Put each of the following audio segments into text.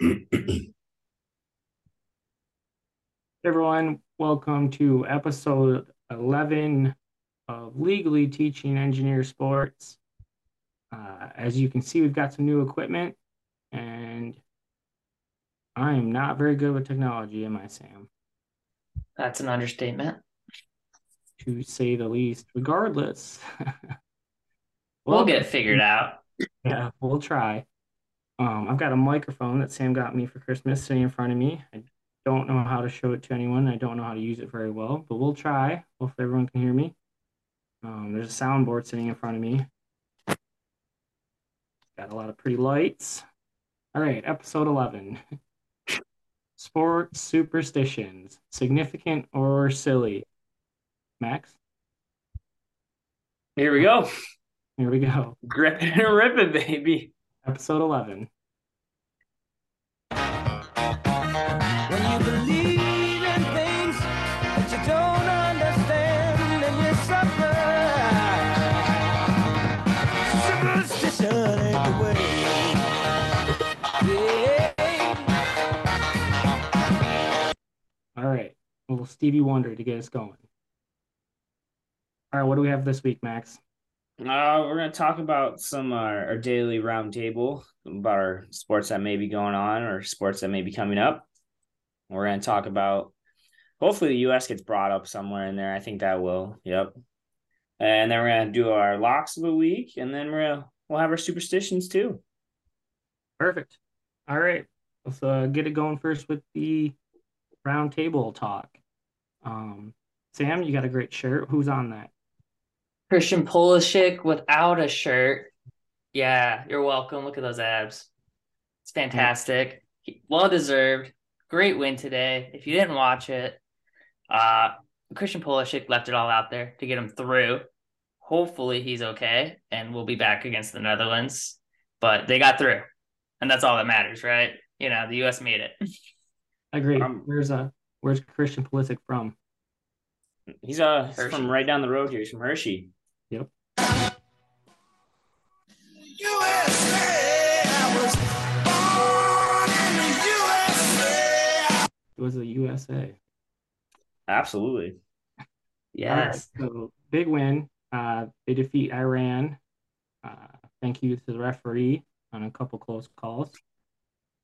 Hey everyone, welcome to episode 11 of Legally Teaching Engineer Sports. Uh, as you can see, we've got some new equipment, and I am not very good with technology, am I, Sam? That's an understatement. To say the least. Regardless, we'll get it figured out. Yeah, we'll try. Um, I've got a microphone that Sam got me for Christmas sitting in front of me. I don't know how to show it to anyone. I don't know how to use it very well, but we'll try. Hopefully, everyone can hear me. Um, there's a soundboard sitting in front of me. Got a lot of pretty lights. All right, episode 11 Sports superstitions, significant or silly? Max? Here we go. Here we go. Grip it and rip it, baby. Episode 11. When you believe in things that you don't understand and you suffer. Superstition ain't the way. Yeah. All right. A little Stevie Wonder to get us going. All right, what do we have this week, Max? Uh, we're going to talk about some uh, our daily roundtable about our sports that may be going on or sports that may be coming up. We're going to talk about hopefully the U.S. gets brought up somewhere in there. I think that will. Yep. And then we're going to do our locks of the week, and then we're gonna, we'll have our superstitions too. Perfect. All right, let's uh, get it going first with the roundtable talk. Um, Sam, you got a great shirt. Who's on that? Christian Pulisic without a shirt. Yeah, you're welcome. Look at those abs. It's fantastic. Well deserved. Great win today. If you didn't watch it, uh, Christian Pulisic left it all out there to get him through. Hopefully he's okay and we'll be back against the Netherlands. But they got through. And that's all that matters, right? You know, the US made it. I agree. Um, where's uh where's Christian Pulisic from? He's uh he's from right down the road here. He's from Hershey. Yep. USA, I was born in the USA. It was the USA. Absolutely. Yes. All right, so big win. Uh, they defeat Iran. Uh, thank you to the referee on a couple close calls.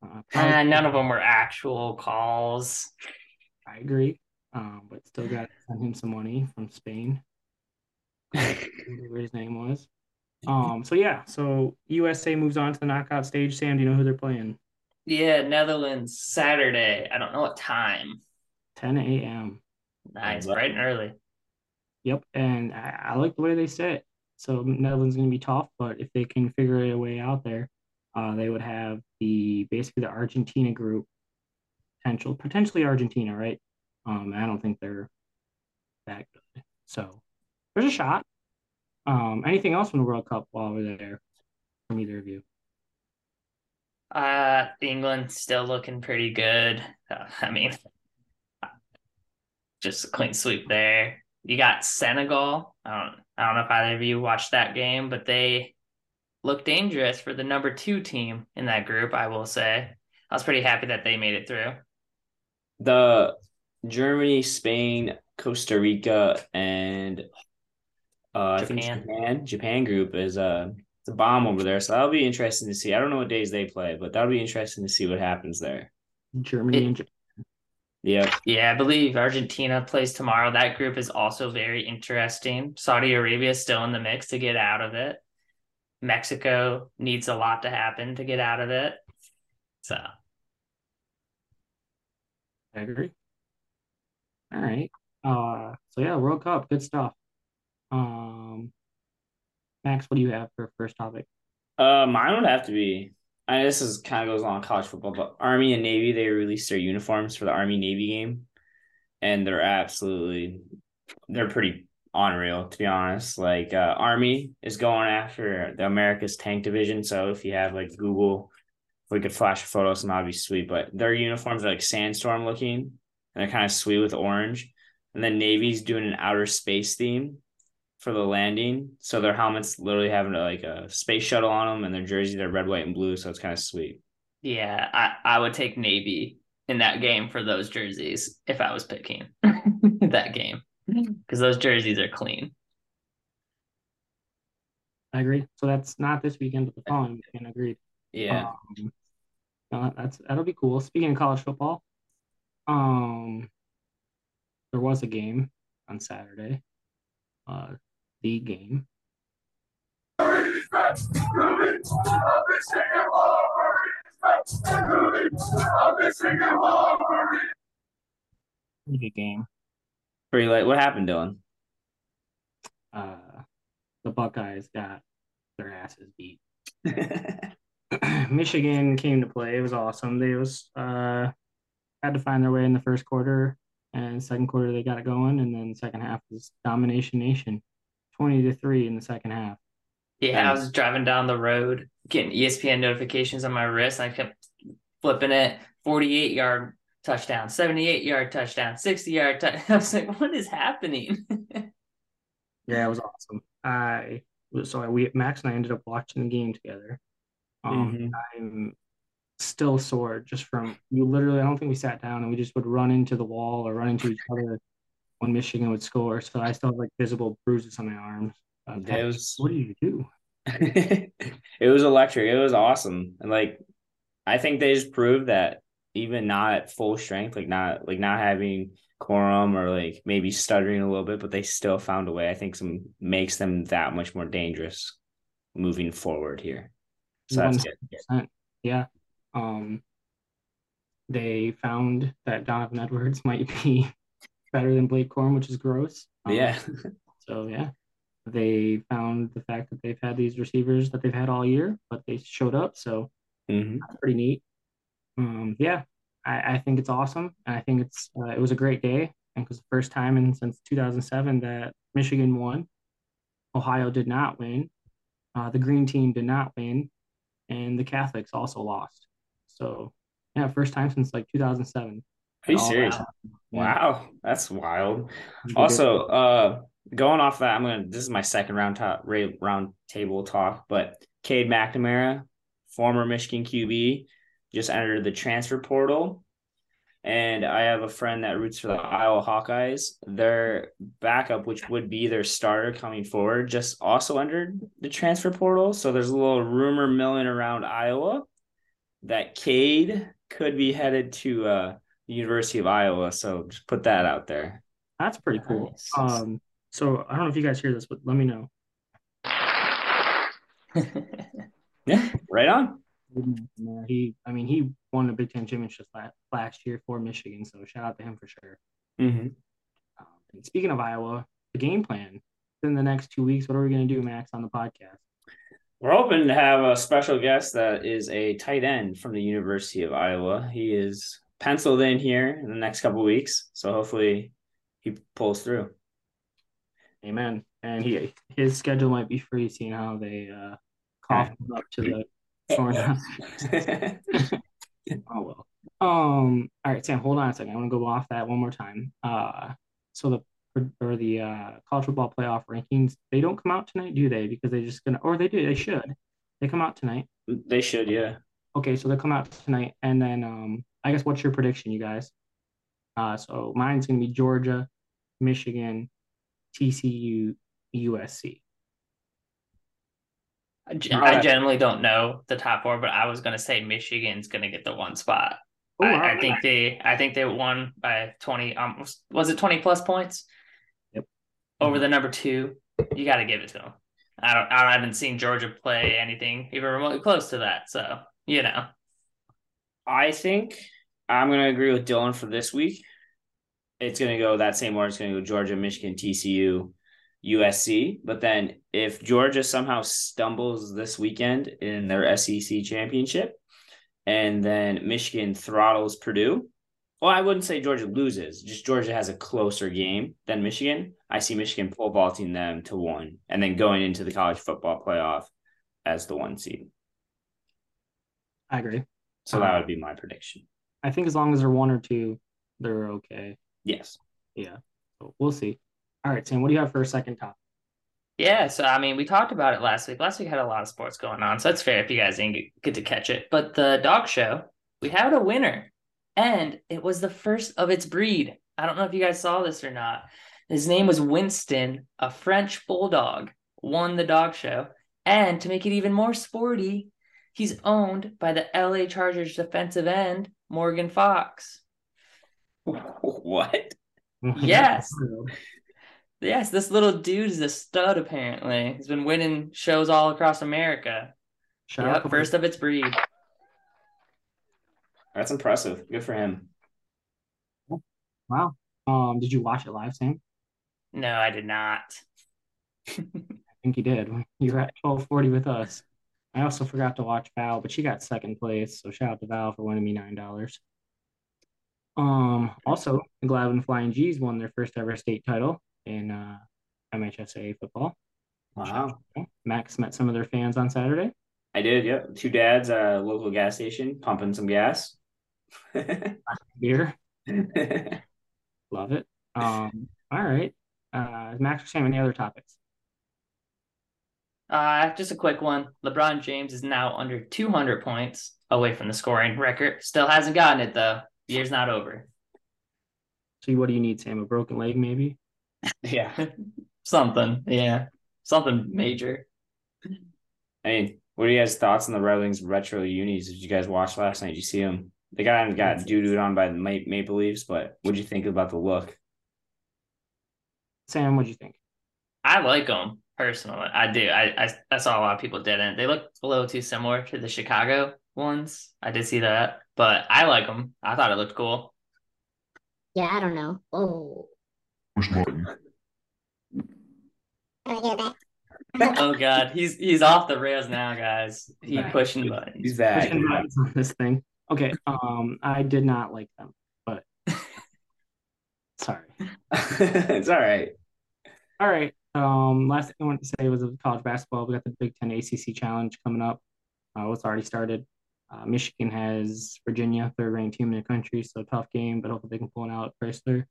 Uh, probably- And none of them were actual calls. I agree. Um, but still got to send him some money from Spain. Whatever his name was. Um, so yeah, so USA moves on to the knockout stage. Sam, do you know who they're playing? Yeah, Netherlands Saturday. I don't know what time. 10 a.m. Nice, bright and early. Yep, and I, I like the way they sit. So Netherlands is going to be tough, but if they can figure a way out there, uh, they would have the basically the Argentina group potential, potentially Argentina, right? Um, I don't think they're that good. So there's a shot. Um, anything else from the World Cup while we're there from either of you? Uh, England still looking pretty good. Uh, I mean, just a clean sweep there. You got Senegal. I don't, I don't know if either of you watched that game, but they look dangerous for the number two team in that group. I will say, I was pretty happy that they made it through. The Germany, Spain, Costa Rica, and uh, I think Japan. Japan Japan group is uh it's a bomb over there. So that'll be interesting to see. I don't know what days they play, but that'll be interesting to see what happens there. Germany It- and Japan. Yep. Yeah, I believe Argentina plays tomorrow. That group is also very interesting. Saudi Arabia is still in the mix to get out of it. Mexico needs a lot to happen to get out of it. So I agree. All right. Uh, so yeah, World Cup, good stuff. Um, Max, what do you have for first topic? Uh, mine would have to be. I this is kind of goes along college football, but Army and Navy they released their uniforms for the Army Navy game, and they're absolutely, they're pretty unreal to be honest. Like uh, Army is going after the America's Tank Division, so if you have like Google, if we could flash a photo, some that'd be sweet. But their uniforms are like sandstorm looking, and they're kind of sweet with orange. And then Navy's doing an outer space theme for the landing. So their helmets literally having like a space shuttle on them, and their jerseys are red, white, and blue. So it's kind of sweet. Yeah, I, I would take Navy in that game for those jerseys if I was picking that game because those jerseys are clean. I agree. So that's not this weekend, but the following weekend. Agreed. Yeah. Um, no, that's that'll be cool. Speaking of college football, um, there was a game on Saturday. Uh, the game. Pretty good game. Pretty late. What happened, Dylan? Uh, the Buckeyes got their asses beat. Michigan came to play. It was awesome. They was uh had to find their way in the first quarter, and second quarter they got it going, and then second half was domination nation, twenty to three in the second half. Yeah, I was driving down the road getting ESPN notifications on my wrist. And I kept flipping it 48 yard touchdown, 78 yard touchdown, 60 yard touchdown. I was like, what is happening? Yeah, it was awesome. I so we Max and I ended up watching the game together. Um, Mhm. I'm still sore just from you literally. I don't think we sat down and we just would run into the wall or run into each other when Michigan would score. So I still have like visible bruises on my arms. Uh, It was- what do you do? it was electric. It was awesome. And like I think they just proved that even not at full strength, like not like not having Corum or like maybe stuttering a little bit, but they still found a way. I think some makes them that much more dangerous moving forward here. So that's good. Yeah. Um, they found that Donovan Edwards might be better than Blake Corum, which is gross. Um, Yeah. So yeah, they found the fact that they've had these receivers that they've had all year, but they showed up. So Mhm. that's pretty neat. Um, yeah, I, I think it's awesome, and I think it's uh, it was a great day, and it was the first time in since 2007 that Michigan won. Ohio did not win. Uh, the green team did not win, and the Catholics also lost. So yeah, first time since like 2007. Are you serious? that. Wow, that's wild. Also, uh, going off that, I'm gonna. This is my second round top round table talk, but Cade McNamara, former Michigan QB, just entered the transfer portal, and I have a friend that roots for the Iowa Hawkeyes. Their backup, which would be their starter coming forward, just also entered the transfer portal. So there's a little rumor milling around Iowa that Cade could be headed to uh, University of Iowa. So just put that out there. That's pretty cool. Nice. Um, so I don't know if you guys hear this, but let me know. Yeah, right on. He, I mean, he won a Big Ten championship last year for Michigan, so shout out to him for sure. Mm-hmm. Um, and speaking of Iowa, the game plan in the next two weeks. What are we going to do, Max, on the podcast? We're hoping to have a special guest that is a tight end from the University of Iowa. He is penciled in here in the next couple weeks, so hopefully he pulls through. Amen. And he, his schedule might be free, seeing how they uh, cough him up to the. Oh well. Um. All right, Sam. Hold on a second. I want to go off that one more time. Uh. So the or the uh, college football playoff rankings they don't come out tonight, do they? Because they just gonna or they do. They should. They come out tonight. they should, yeah. Okay, so they come out tonight, and then um. I guess what's your prediction, you guys? Uh. So mine's gonna be Georgia, Michigan, TCU, USC. I gen- I generally don't know the top four, but I was gonna say Michigan's gonna get the one spot. Oh, I, I wow. think they I think they won by twenty um was it twenty plus points? Yep. Over the number two. You gotta give it to them. I don't I haven't seen Georgia play anything even remotely close to that. So, you know. I think I'm going to agree with Dylan for this week. It's going to go that same order. It's going to go Georgia, Michigan, TCU, USC. But then if Georgia somehow stumbles this weekend in their SEC championship and then Michigan throttles Purdue, well, I wouldn't say Georgia loses, just Georgia has a closer game than Michigan. I see Michigan pole vaulting them to one and then going into the college football playoff as the one seed. I agree. So that would be my prediction. I think as long as they're one or two, they're okay. Yes. Yeah. So we'll see. All right, Sam. What do you have for a second top? Yeah, so I mean, we talked about it last week. Last week had a lot of sports going on, so it's fair if you guys didn't get to catch it. But the dog show, we had a winner, and it was the first of its breed. I don't know if you guys saw this or not. His name was Winston, a French bulldog, won the dog show. And to make it even more sporty, he's owned by the LA Chargers defensive end, Morgan Fox. what? Yes. Yes, this little dude is a stud, apparently. He's been winning shows all across America. Shout Yep, out first of its breed. That's impressive. Good for him. Wow. Um, did you watch it live, Sam? No, I did not. I think you did. You were at twelve forty with us. I also forgot to watch Val, but she got second place. So shout out to Val for winning me nine dollars. Um, also the Gladwin Flying G's won their first ever state title in uh, MHSA football. Wow. Max met some of their fans on Saturday. I did, yep. Two dads at a local gas station pumping some gas. Beer, love it. Um, all right. Uh, Max Sam, any other topics? Uh, just a quick one. LeBron James is now under 200 points away from the scoring record. Still hasn't gotten it though. Year's not over. So what do you need, Sam? A broken leg, maybe? yeah. Something, yeah, something major. I mean, what are you guys' thoughts on the Red Wings retro unis? Did you guys watch last night? Did you see them? They got got doo dooed on by the Maple Leafs, but what'd you think about the look? Sam, what'd you think? I like them personally. I do. I, I I saw a lot of people didn't. They look a little too similar to the Chicago ones. I did see that, but I like them. I thought it looked cool. Yeah, I don't know. Oh, I get that. Oh God, he's he's off the rails now, guys. He Back. pushing buttons. He's back. Pushing buttons on this thing. Okay. Um, I did not like them, but sorry. it's all right. All right. Um, last thing I wanted to say was of college basketball. We got the Big Ten ACC Challenge coming up. Uh, it's already started. Uh, Michigan has Virginia, third ranked team in the country, so tough game, but hopefully they can pull it out at Chrysler.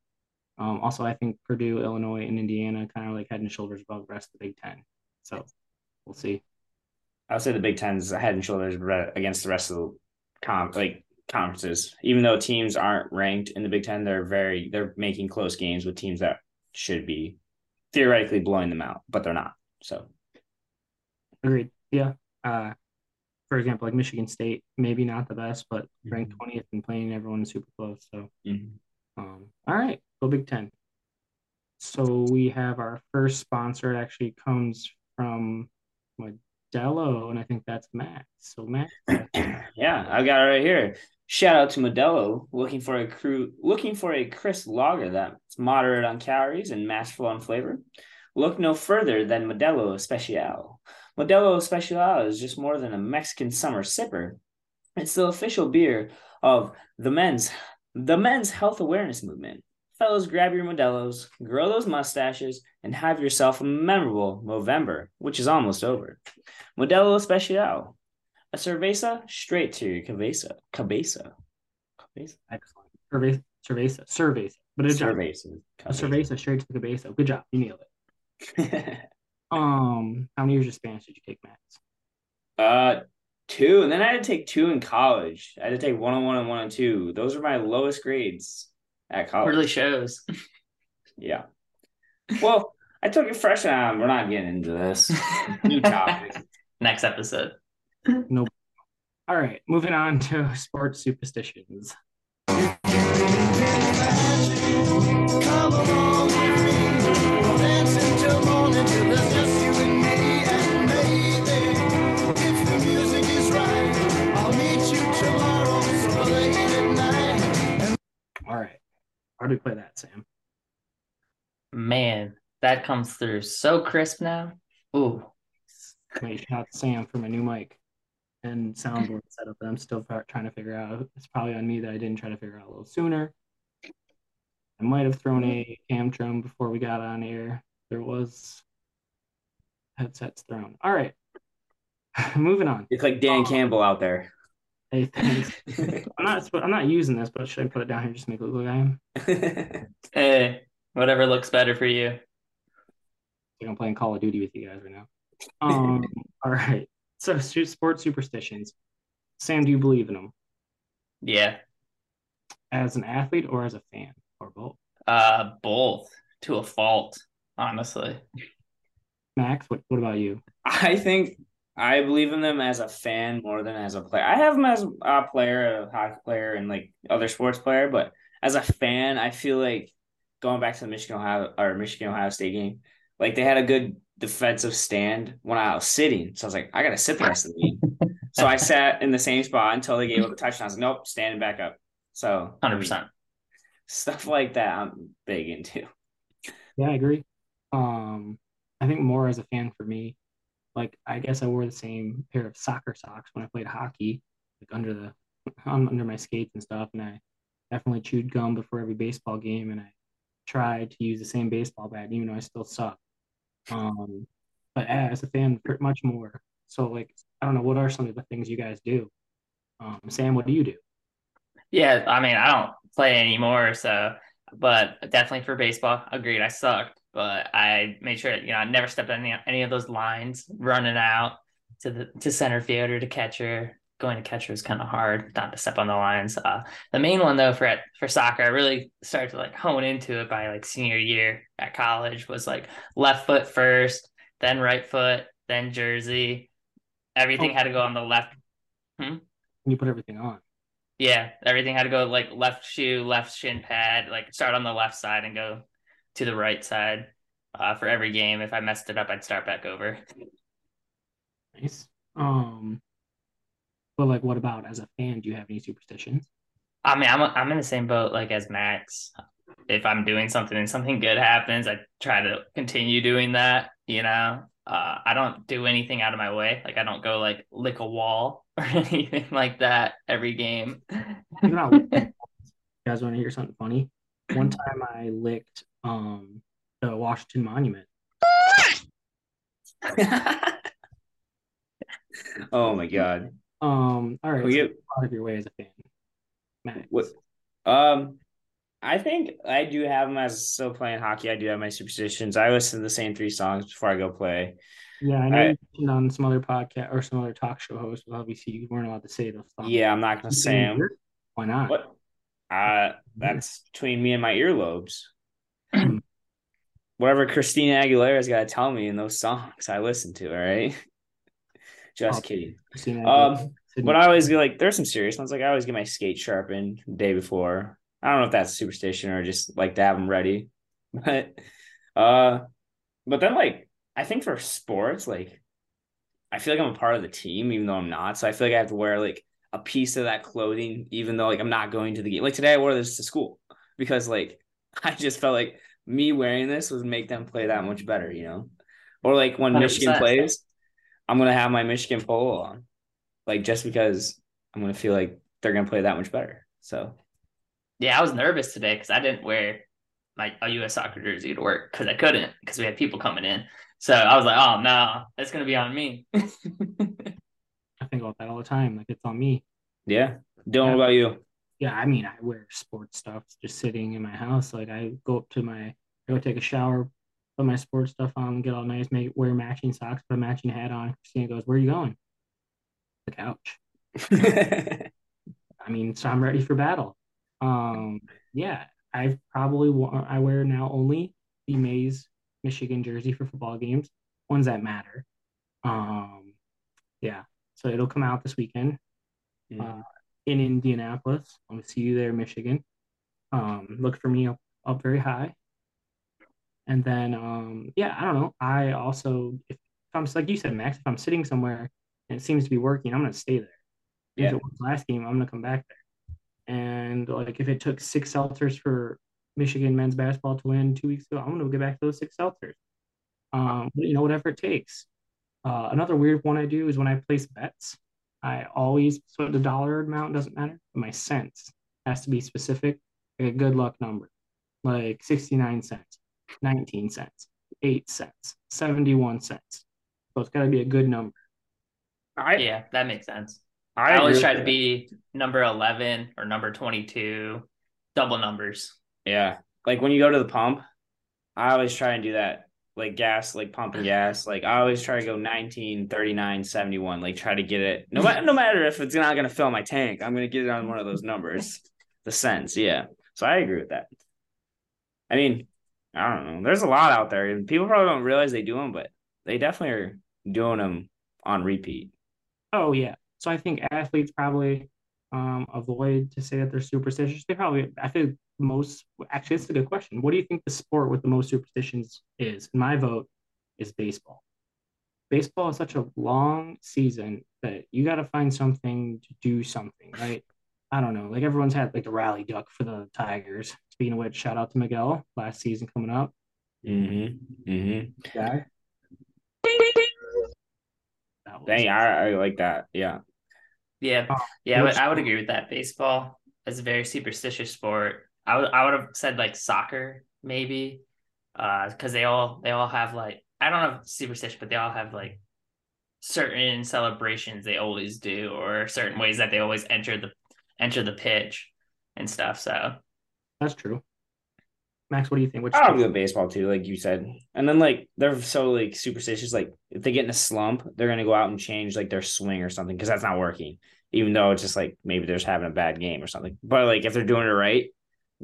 Um, also, I think Purdue, Illinois, and Indiana kind of like head and shoulders above the rest of the Big Ten. So we'll see. I'll say the Big Ten's head and shoulders against the rest of the comp like conferences. Even though teams aren't ranked in the Big Ten, they're very they're making close games with teams that should be theoretically blowing them out, but they're not. So Agreed. Yeah. Uh, for example, like Michigan State, maybe not the best, but ranked Mhm. 20th and playing everyone super close. So, mhm. um, all right, go Big Ten. So we have our first sponsor. It actually comes from Modelo, and I think that's Max. So Max, yeah, I got it right here. Shout out to Modelo, looking for a crew, looking for a crisp lager that's moderate on calories and masterful on flavor. Look no further than Modelo Especial. Modelo Especial is just more than a Mexican summer sipper. It's the official beer of the men's the men's health awareness movement. Fellas, grab your Modelos, grow those mustaches, and have yourself a memorable Movember, which is almost over. Modelo Especial, a cerveza straight to your cabeza. Cabeza. Cabeza. excellent. Cerveza, cerveza, cerveza. But job. Cerveza. A cerveza straight to the cabeza. Good job. You nailed it. Um, how many years of Spanish did you take, Max? uh, two, and then I had to take two in college. I had to take 101 and 102. Those are my lowest grades at college. Really shows. Yeah. Well, I took it freshman. Um, we're not getting into this. New topic. Next episode. Nope. All right, moving on to sports superstitions. How do we play that, Sam? Man, that comes through so crisp now. Ooh. Wait, shout out Sam for my new mic and soundboard setup that I'm still trying to figure out. It's probably on me that I didn't try to figure out a little sooner. I might have thrown a cam drum before we got on air. There was headsets thrown. All right, moving on. It's like Dan oh. Campbell out there. Hey, thanks. I'm not. I'm not using this, but should I put it down here just to make it look like I am? Hey, whatever looks better for you. like I'm playing Call of Duty with you guys right now. Um, all right. So sports superstitions. Sam, do you believe in them Yeah. as an athlete or as a fan or both? Uh, both to a fault, honestly. Max, what, what about you? I think I believe in them as a fan more than as a player. I have them as a player, a hockey player, and like other sports player, but as a fan, I feel like going back to the Michigan Ohio or Michigan Ohio State game, like they had a good defensive stand when I was sitting. So I was like, I gotta sit the rest of the game. so I sat in the same spot until they gave up a touchdown. I was like, nope, standing back up. So 100%. stuff like that I'm big into. Yeah, I agree. Um, I think more as a fan for me, like I guess I wore the same pair of soccer socks when I played hockey, like under the un- under my skates and stuff, and I definitely chewed gum before every baseball game, and I tried to use the same baseball bat, even though I still suck. Um, but as a fan, much more. So like, I don't know, what are some of the things you guys do? Um, Sam, what do you do? Yeah, I mean, I don't play anymore, so but definitely for baseball, agreed. I sucked, but I made sure you know I never stepped on any any of those lines, running out to the to center field or to catcher. Going to catcher is kind of hard, not to step on the lines. Uh, the main one though for for soccer, I really started to like hone into it by like senior year at college was like left foot first, then right foot, then jersey. Everything had to go on the left When you put everything on. yeah, everything had to go like left shoe, left shin pad, like start on the left side and go to the right side uh, for every game. If I messed it up, I'd start back over. Nice. Um, but like, what about as a fan? Do you have any superstitions? I mean, I'm I'm in the same boat like as Max. If I'm doing something and something good happens, I try to continue doing that. You know, uh, I don't do anything out of my way. Like I don't go like lick a wall or anything like that every game. You guys want to hear something funny? One time I licked um the Washington Monument. oh my god. Um, all right, We so get out of your way as a fan, Max. What? Um, I think I do have them as still playing hockey. I do have my superstitions. I listen to the same three songs before I go play. Yeah, I know I- you on some other podcast or some other talk show host, but obviously you weren't allowed to say those songs. Yeah, I'm not gonna say them. Why not? What? Uh, that's between me and my earlobes. Whatever Christina Aguilera's got to tell me in those songs, I listen to. All right. Just Oh. kidding. Christina Um, But I always get like there's some serious ones. Like I always get my skate sharpened the day before. I don't know if that's superstition or just like to have them ready. But uh but then like I think for sports, like I feel like I'm a part of the team, even though I'm not. So I feel like I have to wear like a piece of that clothing, even though like I'm not going to the game. Like today I wore this to school because like I just felt like me wearing this would make them play that much better, you know? Or like when 100%. Michigan plays, I'm gonna have my Michigan polo on like just because I'm gonna feel like they're gonna play that much better. So Yeah, I was nervous today because I didn't wear my a U.S. soccer jersey to work because I couldn't because we had people coming in. So I was like, oh no, it's gonna be on me. I think about that all the time. Like it's on me. yeah, Dylan, Yeah. what about you? Yeah, I mean, I wear sports stuff just sitting in my house. Like I go up to my, I go take a shower, put my sports stuff on, get all nice, make wear matching socks, put a matching hat on. Christina goes, "Where are you going?" The couch. I mean, so I'm ready for battle. Um, yeah, I've probably wa- I wear now only the Mays Michigan jersey for football games, ones that matter. Um, yeah, so it'll come out this weekend uh, in Indianapolis. I'll see you there, Michigan. Um, look for me up, up very high. And then, um, yeah, I don't know. I also, if, if I'm like you said, Max, if I'm sitting somewhere and it seems to be working, I'm gonna stay there. If Yeah. it was last game, I'm gonna come back there. And like if it took six seltzers for Michigan men's basketball to win two weeks ago, I'm gonna get back to those six seltzers. Um, you know, whatever it takes. Uh, another weird one I do is when I place bets. I always so the dollar amount doesn't matter, but my cents has to be specific, like a good luck number, like 69 cents, 19 cents, 8 cents, 71 cents. So it's got to be a good number. I yeah, that makes sense. I, I, always try to that. be number eleven or number twenty-two, double numbers. yeah. Like when you go to the pump, I always try and do that like gas, like pumping gas. Like I always try to go 19, 39, 71. Like try to get it. No matter no matter if it's not gonna fill my tank, I'm gonna get it on one of those numbers. The sense, yeah. So I agree with that. I mean, I don't know. There's a lot out there, and people probably don't realize they do them, but they definitely are doing them on repeat. Oh yeah. So I think athletes probably um, avoid to say that they're superstitious. They probably I think most actually it's a good question. What do you think the sport with the most superstitions is? My vote is baseball. Baseball is such a long season that you got to find something to do something, right? I don't know. Like everyone's had like the rally duck for the Tigers. Speaking of which, shout out to Miguel last season coming up. Mm-hmm. Mm-hmm. Guy. That was- Dang, I, I like that. Yeah. Yeah, Oh, yeah, I would, I would agree with that. Baseball is a very superstitious sport. I would I would have said like soccer maybe, uh, because they all they all have like I don't know superstition, but they all have like certain celebrations they always do, or certain ways that they always enter the enter the pitch and stuff. So That's true. Max, what do you think? Which I'll go baseball too, like you said. And then like they're so like superstitious. Like if they get in a slump, they're gonna go out and change like their swing or something because that's not working. Even though it's just like maybe they're just having a bad game or something. But like if they're doing it right,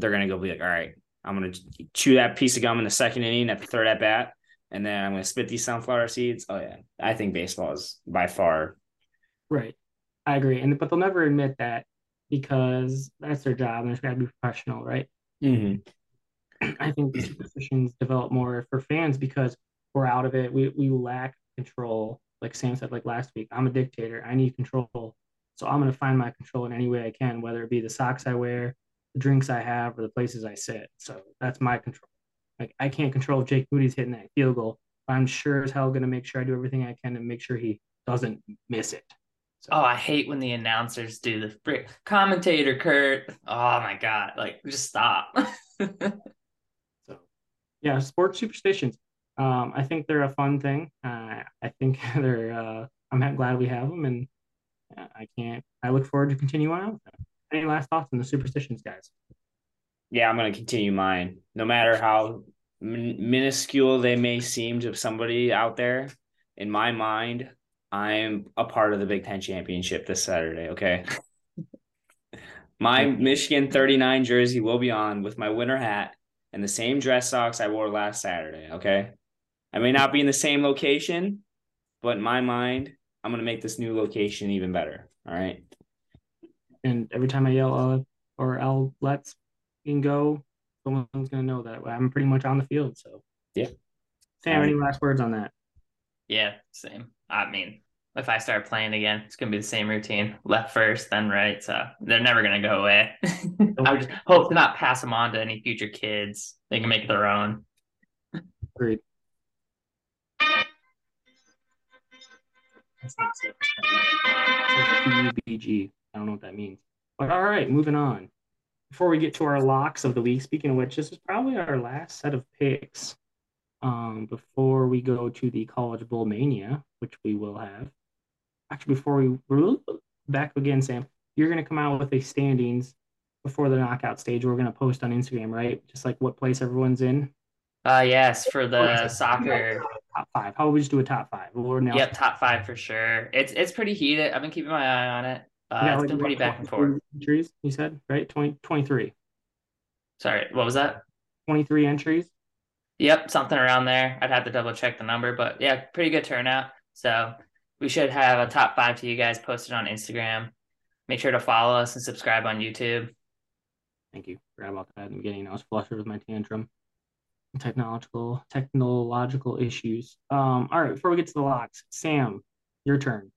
they're gonna go be like, all right, I'm gonna chew that piece of gum in the second inning at the third at bat, and then I'm gonna spit these sunflower seeds. Oh yeah, I think baseball is by far. Right. I agree. And but they'll never admit that because that's their job and they're gotta be professional, right? Mm-hmm. I think the superstitions develop more for fans because we're out of it. We we lack control. Like Sam said, like last week, I'm a dictator. I need control. So I'm gonna find my control in any way I can, whether it be the socks I wear, the drinks I have, or the places I sit. So that's my control. Like I can't control if Jake Moody's hitting that field goal. But I'm sure as hell gonna make sure I do everything I can to make sure he doesn't miss it. So oh, I hate when the announcers do the frick commentator Kurt. Oh my god, like just stop. So, yeah, sports superstitions. Um, I think they're a fun thing. Uh, I think they're. Uh, I'm glad we have them, and uh, I can't. I look forward to continuing on with them. Any last thoughts on the superstitions, guys? Yeah, I'm gonna continue mine. No matter how min- minuscule they may seem to somebody out there, in my mind, I'm a part of the Big Ten championship this Saturday. Okay. My Michigan 39 jersey will be on with my winter hat and the same dress socks I wore last Saturday. Okay. I may not be in the same location, but in my mind, I'm gonna make this new location even better. All right. And every time I yell uh, or L, let's can go, someone's gonna know that I'm pretty much on the field. So Yeah. Sam, any last words on that? yeah, same. I mean, if I start playing again, it's gonna be the same routine. Left first, then right. So they're never gonna go away. I would just hope to not pass them on to any future kids. They can make their own. Agreed. That's not safe. It's like PUBG. I don't know what that means. But all right, moving on. Before we get to our locks of the week, speaking of which, this is probably our last set of picks. Um, before we go to the College Bowl Mania, which we will have. Actually, before we we're back again, Sam, you're gonna come out with a standings before the knockout stage. We're gonna post on Instagram, right? Just like what place everyone's in. Uh yes, for the soccer. top five. How about we just do a top five? We'll now Yep, top five for sure. It's it's pretty heated. I've been keeping my eye on it. Uh, got, it's like, been pretty back and forth. 23 Entries, you said, right? 20, 23. Sorry, what was that? 23 entries. Yep, something around there. I'd have to double check the number, but yeah, pretty good turnout. So we should have a top five to you guys posted on Instagram. Make sure to follow us and subscribe on YouTube. Thank you. Forgot about that in the beginning. I was flustered with my tantrum. Technological, technological issues. Um, all right, before we get to the locks, Sam, your turn.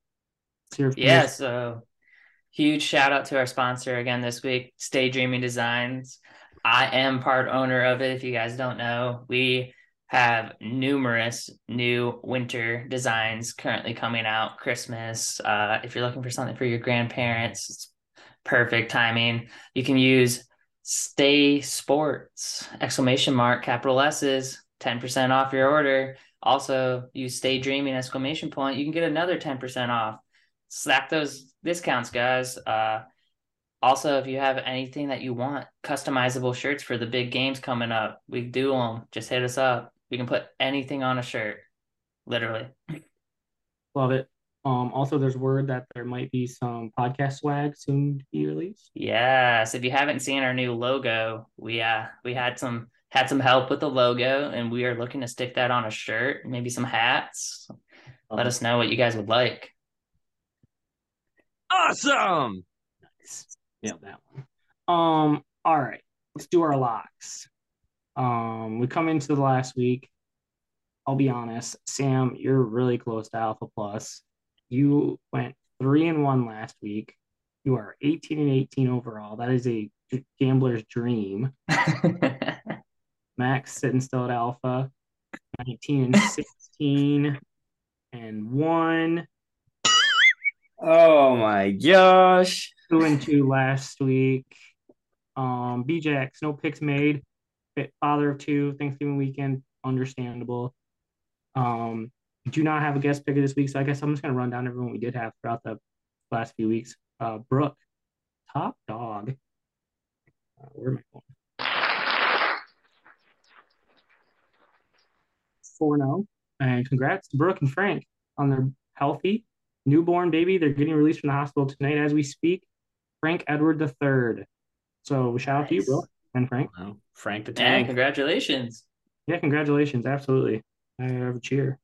Hear from Yeah, so huge shout out to our sponsor again this week, Stay Dreaming Designs. I am part owner of it. If you guys don't know, we have numerous new winter designs currently coming out. Christmas. Uh, if you're looking for something for your grandparents, it's perfect timing. You can use Stay Sports exclamation mark capital S's ten percent off your order. Also use Stay Dreaming exclamation point. You can get another ten percent off slack those discounts, guys. Uh, also, if you have anything that you want, customizable shirts for the big games coming up, we do them. Just hit us up. We can put anything on a shirt, literally. Love it. Um, also, there's word that there might be some podcast swag soon to be released. Yes, if you haven't seen our new logo, we uh we had some had some help with the logo, and we are looking to stick that on a shirt, maybe some hats. Let us know what you guys would like. Awesome. Nice. Nailed that one. Um, all right, let's do our locks. Um, we come into the last week. I'll be honest, Sam, you're really close to Alpha Plus. You went three and one last week. You are 18 and 18 overall. That is a gambler's dream. Max sitting still at Alpha, 19 and 16 and one, Oh my gosh. two and two last week. Um, BJX, no picks made. Father of two, Thanksgiving weekend, understandable. Um, do not have a guest picker this week, so I guess I'm just gonna run down everyone we did have throughout the last few weeks. Uh, Brooke, top dog. Uh, where am I going? Four zero, and congrats to Brooke and Frank on their healthy newborn baby. They're getting released from the hospital tonight as we speak. Frank Edward the third. So shout out to you, Nice. Brooke and Frank. Wow. Frank the yeah, Tank. congratulations. Yeah, congratulations. Absolutely. I have a cheer.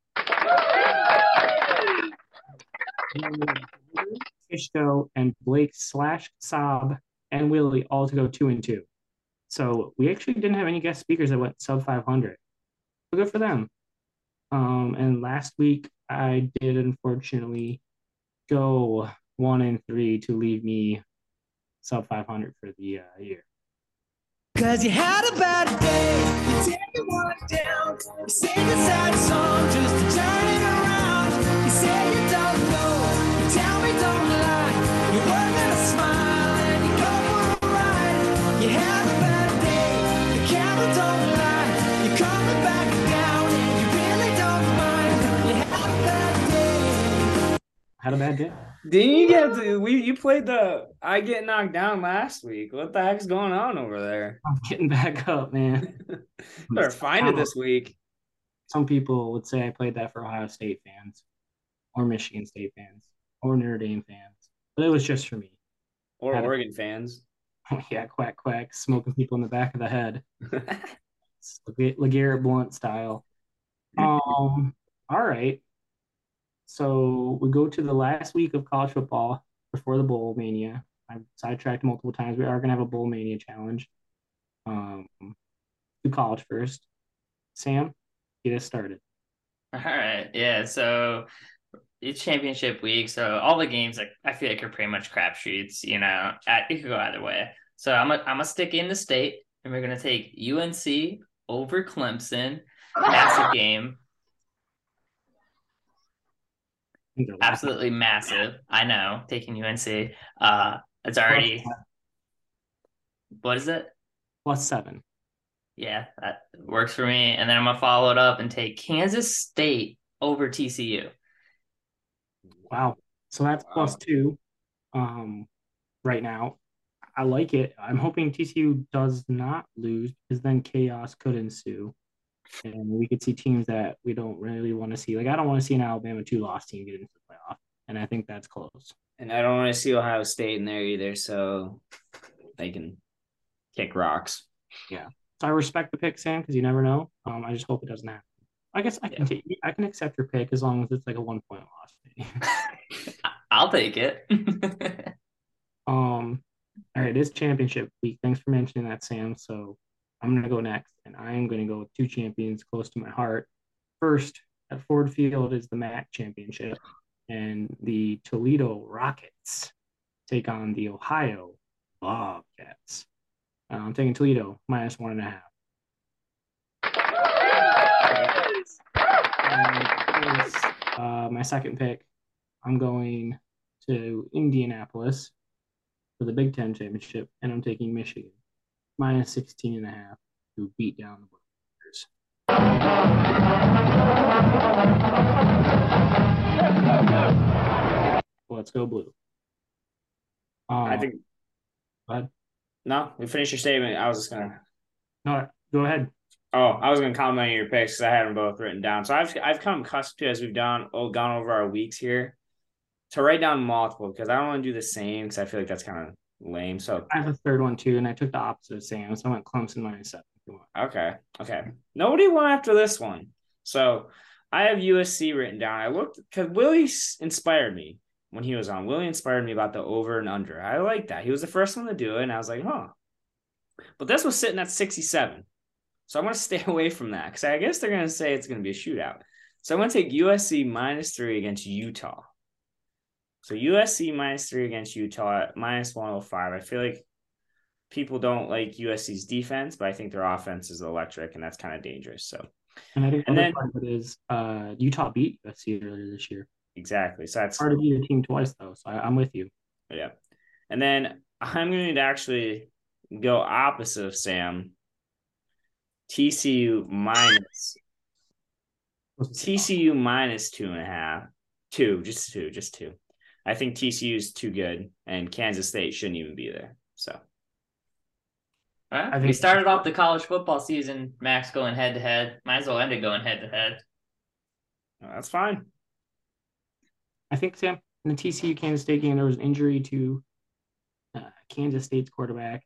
Fishko and Blake slash Sob and Willie all to go two and two. So we actually didn't have any guest speakers that went sub 500. So good for them. Um, and last week I did unfortunately go one and three to leave me sub 500 for the uh, year. Cause you had a bad day, you take it one down. You sing a sad song just to turn it around. You say you don't know, you tell me don't lie. You work at a smile Had a bad day. Didn't you get to we you played the I get knocked down last week. What the heck's going on over there? I'm getting back up, man. Better find it this week. some people would say I played that for Ohio State fans or Michigan State fans or Notre Dame fans, but it was just for me. Or Had a- Oregon fans. yeah, quack quack, smoking people in the back of the head, LeGarrette Blount style. Um, all right. So we go to the last week of college football before the bowl mania. I've sidetracked multiple times. We are gonna have a bowl mania challenge. Um, do college first. Sam, get us started. All right. Yeah. So it's championship week. So all the games like I feel like are pretty much crapshoots, you know. At, it could go either way. So I'm gonna I'm gonna stick in the state and we're gonna take UNC over Clemson. Massive game. I think they're last. Absolutely massive. I know. Taking UNC. Uh it's already what is it? plus seven. Yeah, that works for me. And then I'm gonna follow it up and take Kansas State over TCU. Wow. So that's Wow. plus two um, right now. I like it. I'm hoping TCU does not lose because then chaos could ensue. And we could see teams that we don't really want to see. Like, I don't want to see an Alabama two loss team get into the playoff. And I think that's close. And I don't want to see Ohio State in there either, so they can kick rocks. Yeah. So I respect the pick, Sam, because you never know. Um, I just hope it doesn't happen. I guess I can take I can accept your pick as long as it's like a one point loss. I'll take it. Um, all right, it is championship week. Thanks for mentioning that, Sam. So I'm gonna go next, and I am gonna go with two champions close to my heart. First, at Ford Field is the MAC championship, and the Toledo Rockets take on the Ohio Bobcats. Uh, I'm taking Toledo minus one and a half. Uh, my second pick, I'm going to Indianapolis for the Big Ten championship, and I'm taking Michigan minus 16 and a half to beat down the Buckeyes. Let's go blue. Um, I think go ahead. no, we finished your statement. I was just gonna No, go ahead. Oh, I was gonna comment on your picks because I had them both written down. So I've I've come accustomed to as we've done oh, gone over our weeks here to write down multiple because I don't want to do the same because I feel like that's kind of lame. So I have a third one too, and I took the opposite of Sam, so I went Clemson minus seven. okay, okay. Nobody won after this one. So I have USC written down. I looked because Willie inspired me when he was on. Willie inspired me about the over and under. I like that. He was the first one to do it, and I was like, huh. But this was sitting at 67. So I'm going to stay away from that because I guess they're going to say it's going to be a shootout. So I'm going to take USC minus three against Utah. So USC minus three against Utah minus 105. I feel like people don't like USC's defense, but I think their offense is electric and that's kind of dangerous. So And I think And the then- part of it is uh, Utah beat USC earlier this year. exactly. So that's Hard to beat a team twice though, so I, I'm with you. Yeah. And then I'm going to actually go opposite of Sam. TCU minus TCU minus two and a half. Two, just two, just two. I think TCU is too good, and Kansas State shouldn't even be there. So All right. I we started off the college football season, Max going head to head. Might as well end it going head to head. that's fine. I think Sam in the TCU Kansas State game there was an injury to uh, Kansas State's quarterback,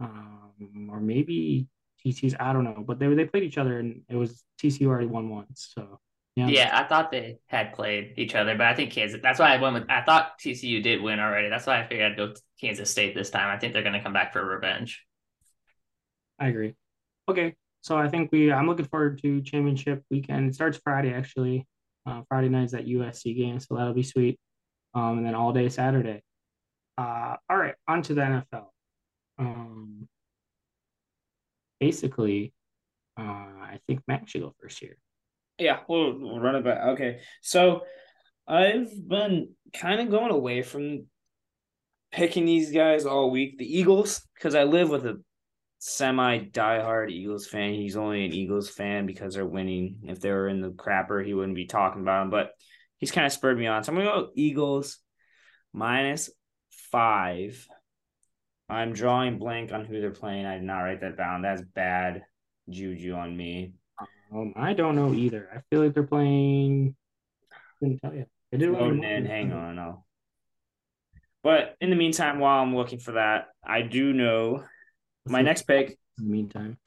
um, or maybe TCU's. I don't know, but they they played each other and it was TCU already won once. So yeah, Yeah, I thought they had played each other, but I think Kansas. That's why I went with. I thought TCU did win already. That's why I figured I'd go to Kansas State this time. I think they're going to come back for revenge. I agree. Okay, so I think we. I'm looking forward to championship weekend. It starts Friday actually. Uh, Friday night's that USC game, so that'll be sweet. Um, and then all day Saturday. Uh, all right, on to the NFL. Um, basically, uh, I think Max should go first here. Yeah, we'll, we'll run it back. Okay. So I've been kind of going away from picking these guys all week. The Eagles, because I live with a semi diehard Eagles fan. He's only an Eagles fan because they're winning. If they were in the crapper, he wouldn't be talking about them. But he's kind of spurred me on. So I'm to go Eagles minus five. I'm drawing blank on who they're playing. I did not write that down. That's bad juju on me. Um, I don't know either. I feel like they're playing. Couldn't tell you. They did Loading in. Hang on, no. But in the meantime, while I'm looking for that, I do know my next pick. In the meantime,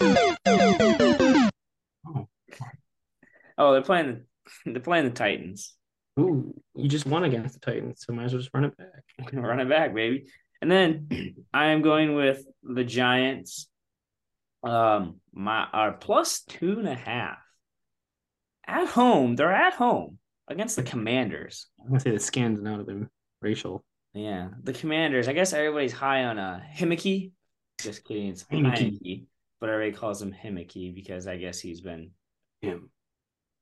Oh, they're playing. The, they're playing the Titans. ooh, you just won against the Titans, so might as well just run it back. Run it back, baby. And then I am going with the Giants. Um, my are plus two and a half at home. They're at home against the Commanders. I'm gonna say the skins now have been racial. Yeah, the Commanders. I guess everybody's high on uh Himmicky. Just kidding, it's. Heinicke, but everybody calls him Himmicky because I guess he's been Him.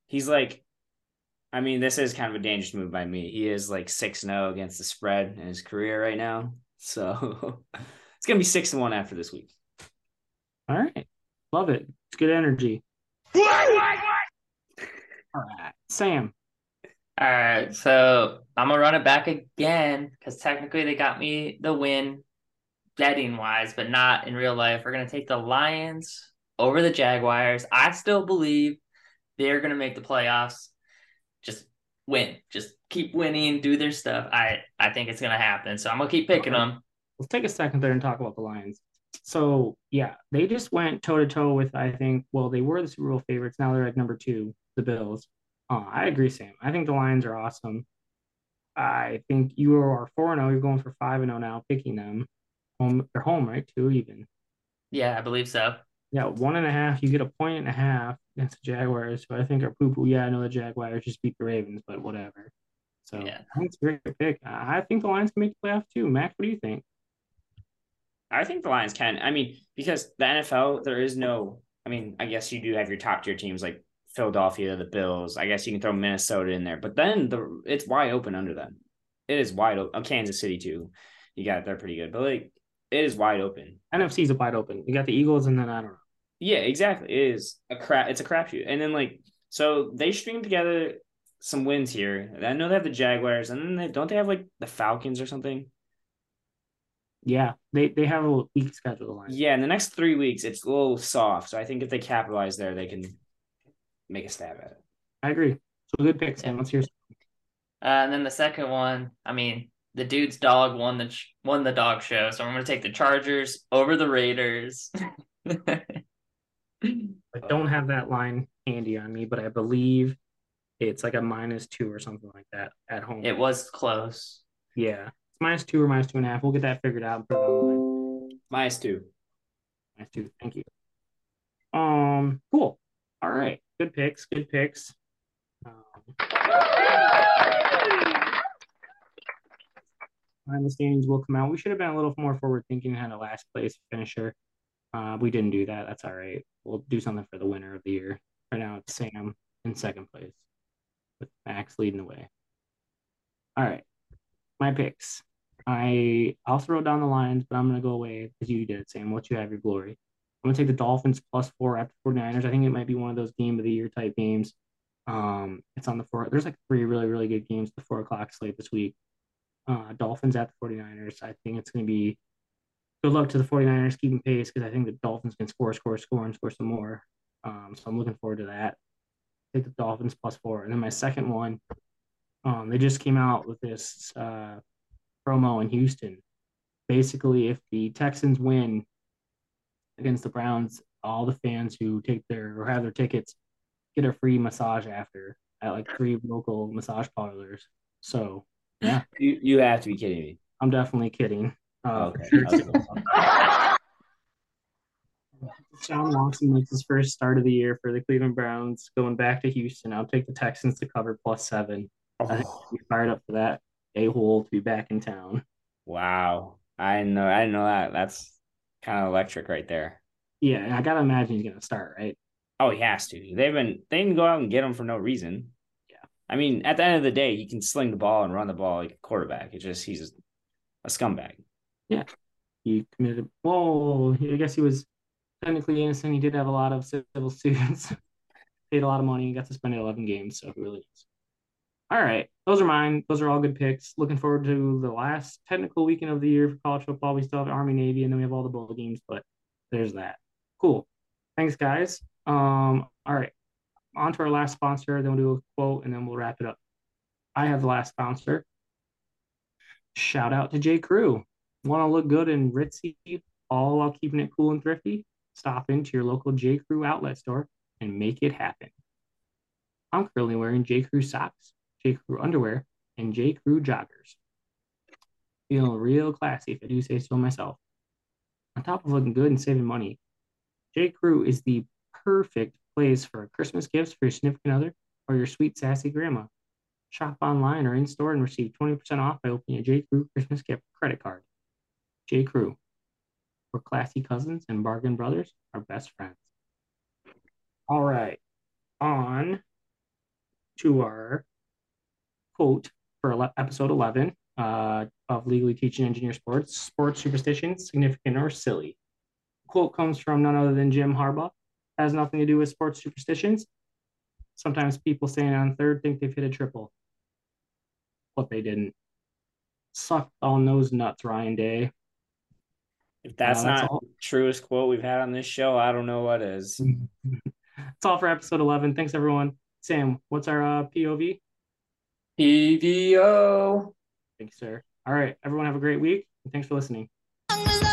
he's like I mean, this is kind of a dangerous move by me. He is like 6 0 against the spread in his career right now. So it's gonna be six and one after this week. All right, love it. It's good energy. All right, Sam. All right, so I'm gonna run it back again because technically they got me the win betting wise, but not in real life. We're gonna take the Lions over the Jaguars. I still believe they're gonna make the playoffs. Just win, just keep winning, do their stuff. I I think it's gonna happen. So I'm gonna keep picking Okay. them. Let's take a second there and talk about the Lions. So yeah, they just went toe to toe with I think. Well, they were the Super Bowl favorites. Now they're at number two, the Bills. Uh, I agree, Sam. I think the Lions are awesome. I think you are four and zero. You're going for five and zero now, picking them. Home, they're home, right? Two even. Yeah, I believe so. Yeah, one and a half. You get a point and a half against the Jaguars, who I think are poo poo. Yeah, I know the Jaguars just beat the Ravens, but whatever. So Yeah. Think a great pick. I think the Lions can make the playoff too. Max, what do you think? I think the Lions can. I mean, because the NFL, there is no. I mean, I guess you do have your top tier teams like Philadelphia, the Bills. I guess you can throw Minnesota in there, but then the it's wide open under them. It is wide open. Oh, Kansas City too. You got they're pretty good, but like it is wide open. NFC's a wide open. You got the Eagles, and then I don't know. Yeah, exactly. It is a crap. It's a crapshoot, and then like so they string together some wins here. I know they have the Jaguars, and then they don't they have like the Falcons or something. Yeah, they they have a weak schedule to line. Yeah, in the next three weeks, it's a little soft. So I think if they capitalize there, they can make a stab at it. I agree. So good pick, Sam. What's yours? Uh, and then the second one, I mean, the dude's dog won the ch- won the dog show, so I'm gonna take the Chargers over the Raiders. I don't have that line handy on me, but I believe it's like a minus two or something like that at home. it was close. Yeah, it's minus two or minus two and a half. We'll get that figured out. and put it line. Minus two. Minus two. Thank you. Um, cool. All right, good picks. Good picks. Um, the standings will come out. We should have been a little more forward thinking and had a last place finisher. Uh, we didn't do that. That's all right. We'll do something for the winner of the year. Right now, it's Sam in second place with Max leading the way. All right, my picks. I also wrote down the lines, but I'm gonna go away because you did, Sam. What you have your glory. I'm gonna take the Dolphins plus four the 49ers. I think it might be one of those game of the year type games. Um, it's on the four. There's like three really, really good games the four o'clock slate this week. Uh, Dolphins at the 49ers. I think it's gonna be good luck to the 49ers keeping pace because I think the Dolphins can score, score, score, and score some more. Um, so I'm looking forward to that. Take the Dolphins plus four. And then my second one, um, they just came out with this uh, promo in Houston. Basically, if the Texans win against the Browns, all the fans who take their or have their tickets get a free massage after at like three local massage parlors. So yeah, You you have to be kidding me. I'm definitely kidding. Uh, Okay. for sure. I was gonna- Deshaun Watson makes his first start of the year for the Cleveland Browns, going back to Houston. I'll take the Texans to cover plus seven. I think Oh, we're fired up for that a hole to be back in town. wow. I didn't know I didn't know that. That's kind of electric right there. Yeah, I gotta imagine he's gonna start, right? Oh, he has to. They've been they didn't go out and get him for no reason. Yeah. I mean, at the end of the day, he can sling the ball and run the ball like a quarterback. It's just he's a scumbag. Yeah, he committed. Whoa, I guess he was technically innocent. He did have a lot of civil suits, paid a lot of money, and got suspended 11 games. So who really knows? All right, those are mine. Those are all good picks. Looking forward to the last technical weekend of the year for college football. We still have Army Navy, and then we have all the bowl games. But there's that. Cool. Thanks, guys. Um. All right. On to our last sponsor. Then we'll do a quote, and then we'll wrap it up. I have the last sponsor. Shout out to J. Crew. Want to look good and ritzy, all while keeping it cool and thrifty? Stop into your local J. Crew outlet store and make it happen. I'm currently wearing J. Crew socks, J. Crew underwear, and J. Crew joggers. Feeling real classy, if I do say so myself. On top of looking good and saving money, J. Crew is the perfect place for Christmas gifts for your significant other or your sweet, sassy grandma. Shop online or in store and receive 20% off by opening a J. Crew Christmas gift credit card. J. Crew, where classy cousins and bargain brothers are best friends. All right, on to our quote for episode 11 uh, of Legally Teaching Engineer Sports Sports Superstitions, Significant or Silly. Quote comes from none other than Jim Harbaugh. Has nothing to do with sports superstitions. Sometimes people saying on third think they've hit a triple, but they didn't. Suck on those nuts, Ryan Day. If that's Uh, that's not all. the truest quote we've had on this show, I don't know what is. That's all for episode 11. Thanks, everyone. Sam, what's our uh, POV? PVO. Thanks, sir. All right, everyone, have a great week. And thanks for listening. Long as